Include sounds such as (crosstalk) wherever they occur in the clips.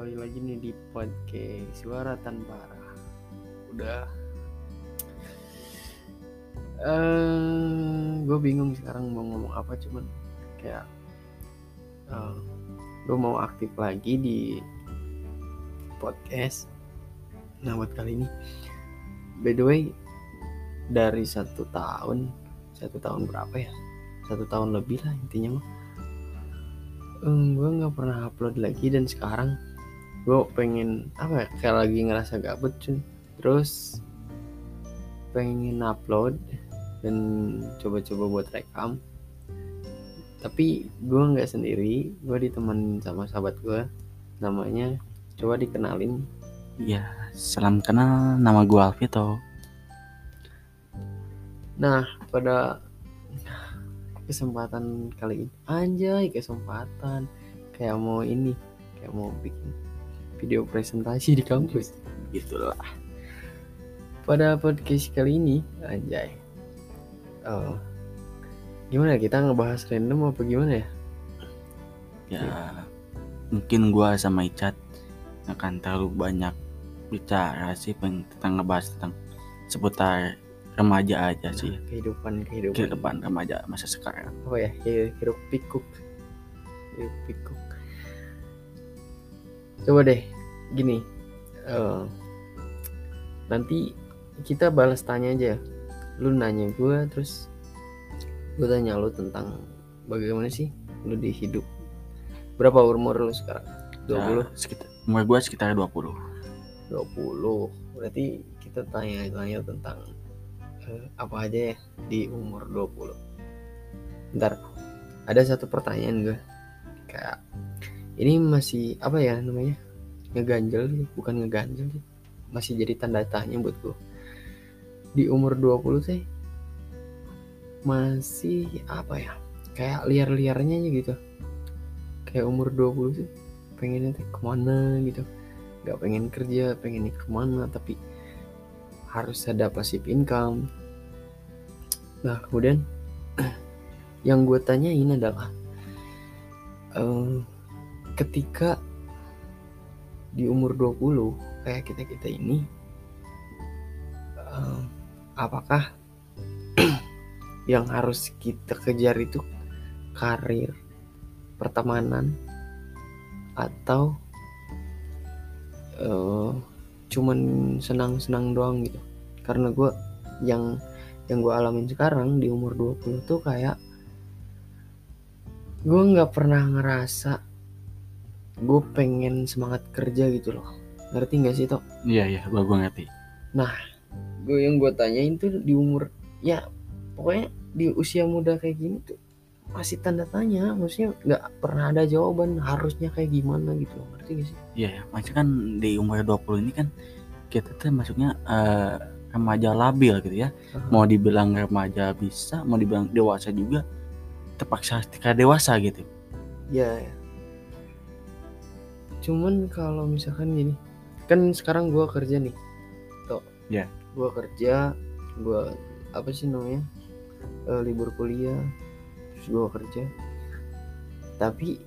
kembali lagi nih di podcast Suara Tanpa Arah. Udah. eh gue bingung sekarang mau ngomong apa cuman kayak eh gue mau aktif lagi di podcast. Nah buat kali ini, by the way dari satu tahun, satu tahun berapa ya? Satu tahun lebih lah intinya mah. gue nggak pernah upload lagi dan sekarang gue pengen apa ya kayak lagi ngerasa gabut cuy terus pengen upload dan coba-coba buat rekam. Tapi gue nggak sendiri. Gue ditemenin sama sahabat gue namanya coba dikenalin. Ya, salam kenal. Nama gue Alvito. nah pada kesempatan kali ini. Anjay kesempatan. Kayak mau ini kayak mau bikin video presentasi di kampus. Gitulah. pada podcast kali ini anjay. Eh, gimana ya, kita ngebahas random apa gimana ya? Ya, mungkin gue sama Icat akan terlalu banyak bicara sih tentang ngebahas tentang seputar remaja aja sih. kehidupan kehidupan. Kehidupan remaja masa sekarang. apa ya hi- hidup pikuk. Hidup pikuk coba deh gini eh, nanti kita balas tanya aja lu nanya gue terus gue tanya lu tentang bagaimana sih lu di hidup. Berapa umur lu sekarang? 20 Ya, sekitar, umur gue sekitar 20. 20 berarti kita tanya-tanya tentang eh, apa aja ya di umur 20 ntar ada satu pertanyaan gue kayak ini masih apa ya namanya ngeganjel sih bukan ngeganjel sih. Masih jadi tanda tanya buat gue di umur 20 sih masih apa ya kayak liar-liarnya aja gitu. Kayak umur 20 sih pengennya teh ke mana gitu. Nggak pengen kerja pengen ke mana tapi harus ada passive income. Nah kemudian (clears throat) yang gue tanyain adalah eh, ketika di umur 20 kayak kita kita ini eh, apakah (clears throat) yang harus kita kejar itu karir pertemanan atau eh, cuman senang-senang doang gitu. Karena gue yang yang gue alamin sekarang di umur 20 tuh kayak gue nggak pernah ngerasa gue pengen semangat kerja gitu loh ngerti nggak sih toh Iya, iya, gue gue ngerti. gue yang gue tanyain tuh di umur ya pokoknya di usia muda kayak gini tuh masih tanda tanya maksudnya nggak pernah ada jawaban harusnya kayak gimana gitu loh ngerti gak sih Iya, ya. maksudnya kan di umur 20 ini kan kita tuh masuknya eh, remaja labil gitu ya. Mau dibilang remaja bisa, mau dibilang dewasa juga terpaksa ketika dewasa gitu. ya, ya. Cuman kalau misalkan gini kan sekarang gue kerja nih. Toh Ya. gue kerja gue apa sih namanya Eh, libur kuliah terus gue kerja. Tapi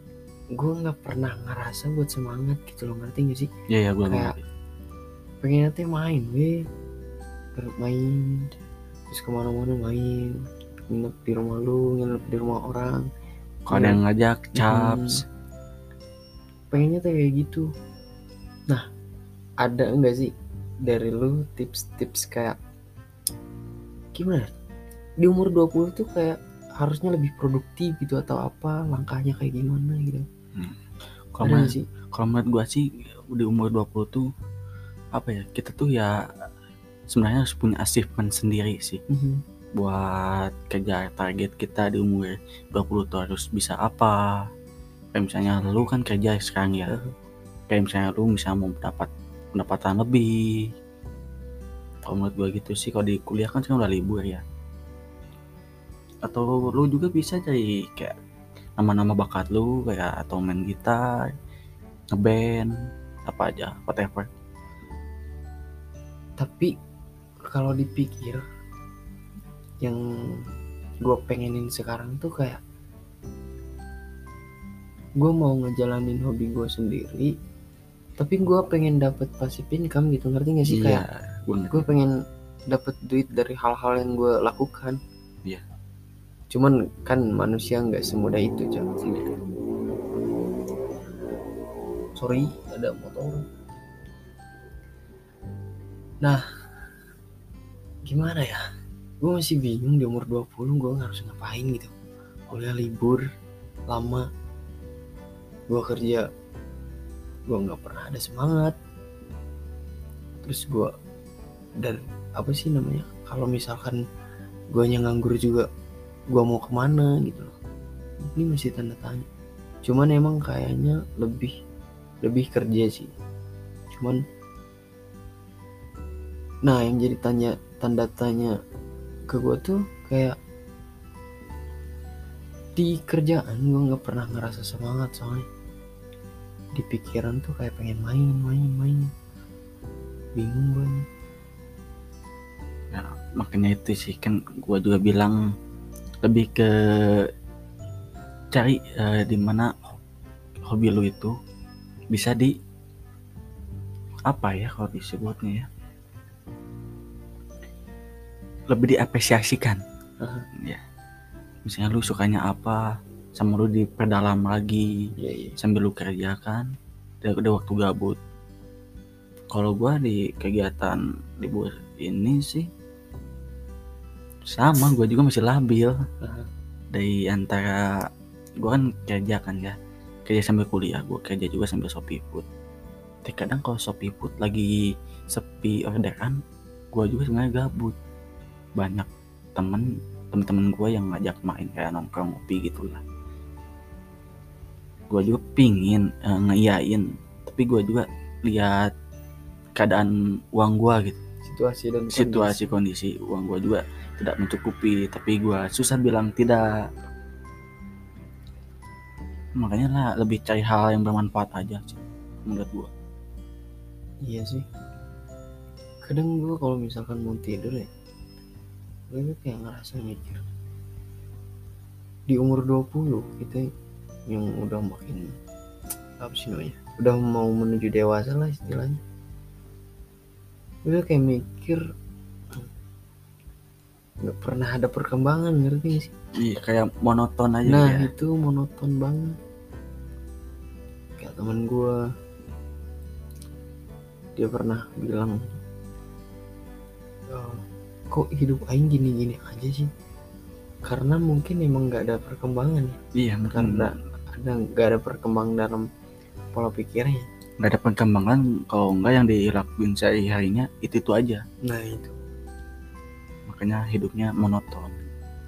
gue nggak pernah ngerasa buat semangat gitu loh ngerti gak sih? Iya, ya, gue Kayak- pengennya teh main weh main. Terus ke mana-mana main. Nginep di rumah lu nginep di rumah orang. Kalau ada yang ngajak, caps. Pengennya tuh kayak gitu nah ada enggak sih dari lu tips-tips kayak gimana di umur 20 tuh kayak harusnya lebih produktif gitu atau apa langkahnya kayak gimana gitu Kalau ada menurut, sih kalau menurut gue sih di umur 20 tuh apa ya? Kita tuh ya sebenarnya harus punya achievement sendiri sih Mhm. buat kejar target kita di umur 20 tuh harus bisa apa. Kayak misalnya lu kan kerja sekarang ya. Kayak misalnya lu bisa mau mendapat pendapatan lebih. Kalau menurut gue gitu sih kalau di kuliah kan sekarang udah libur ya. Atau lu juga bisa cari kayak nama-nama bakat lu kayak atau main gitar, ngeband, apa aja, whatever. tapi kalau dipikir yang gue pengenin sekarang tuh kayak gue mau ngejalanin hobi gue sendiri tapi gue pengen dapat passive income gitu ngerti gak sih? Iya kayak gue pengen dapat duit dari hal-hal yang gue lakukan. Iya. cuman kan manusia nggak semudah itu Cak. Iya. sorry ada motor. Nah gimana ya? Gue masih bingung di umur 20 gue harus ngapain gitu. Kuliah libur lama gue kerja gue nggak pernah ada semangat. Terus gue dan apa sih namanya kalau misalkan gue nganggur juga gue mau ke mana gitu loh. Ini masih tanda tanya. Cuman emang kayaknya lebih lebih kerja sih. Cuman nah yang jadi tanya tanda tanya ke gue tuh kayak di kerjaan gue nggak pernah ngerasa semangat soalnya. Di pikiran tuh kayak pengen main main main. Bingung gue nih. Ya, makanya itu sih kan gua juga bilang lebih ke cari eh, di mana hobi lu itu bisa di apa ya kalau disebutnya ya? Lebih diapresiasikan. Aha. ya misalnya lu sukanya apa sama lu diperdalam lagi Iya iya. sambil lu kerjakan udah, udah waktu gabut kalau gua di kegiatan libur ini sih sama gua juga masih labil Aha. dari antara gua kan kerja kan ya kerja sambil kuliah gua kerja juga sambil shopee food tapi kadang kalau shopee food lagi sepi orderan gua juga sebenarnya gabut banyak temen temen-temen gua yang ngajak main kayak nongkrong ngopi gitu lah gua juga pingin eh, ngeiyain tapi gua juga lihat keadaan uang gua gitu. Situasi dan kondisi. situasi kondisi uang gua juga tidak mencukupi tapi gua susah bilang tidak. Makanya lah lebih cari hal yang bermanfaat aja sih menurut gua. Iya sih. Kadang gue kalau misalkan mau tidur ya gue tuh kayak ngerasa mikir di umur 20 kita yang udah makin apa sih namanya udah mau menuju dewasa lah istilahnya. Gue tuh kayak mikir nggak pernah ada perkembangan ngerti gak sih? Iya kayak monoton aja nah ya. itu monoton banget. Kayak teman gue dia pernah bilang "Eh, kok hidup aing gini-gini aja sih? Karena mungkin emang nggak ada perkembangan ya. Iya mungkin karena ada nggak ada perkembangan dalam pola pikirnya. Nggak ada perkembangan kalau enggak yang dilakuin sehari harinya itu itu aja. Nah itu. Makanya hidupnya monoton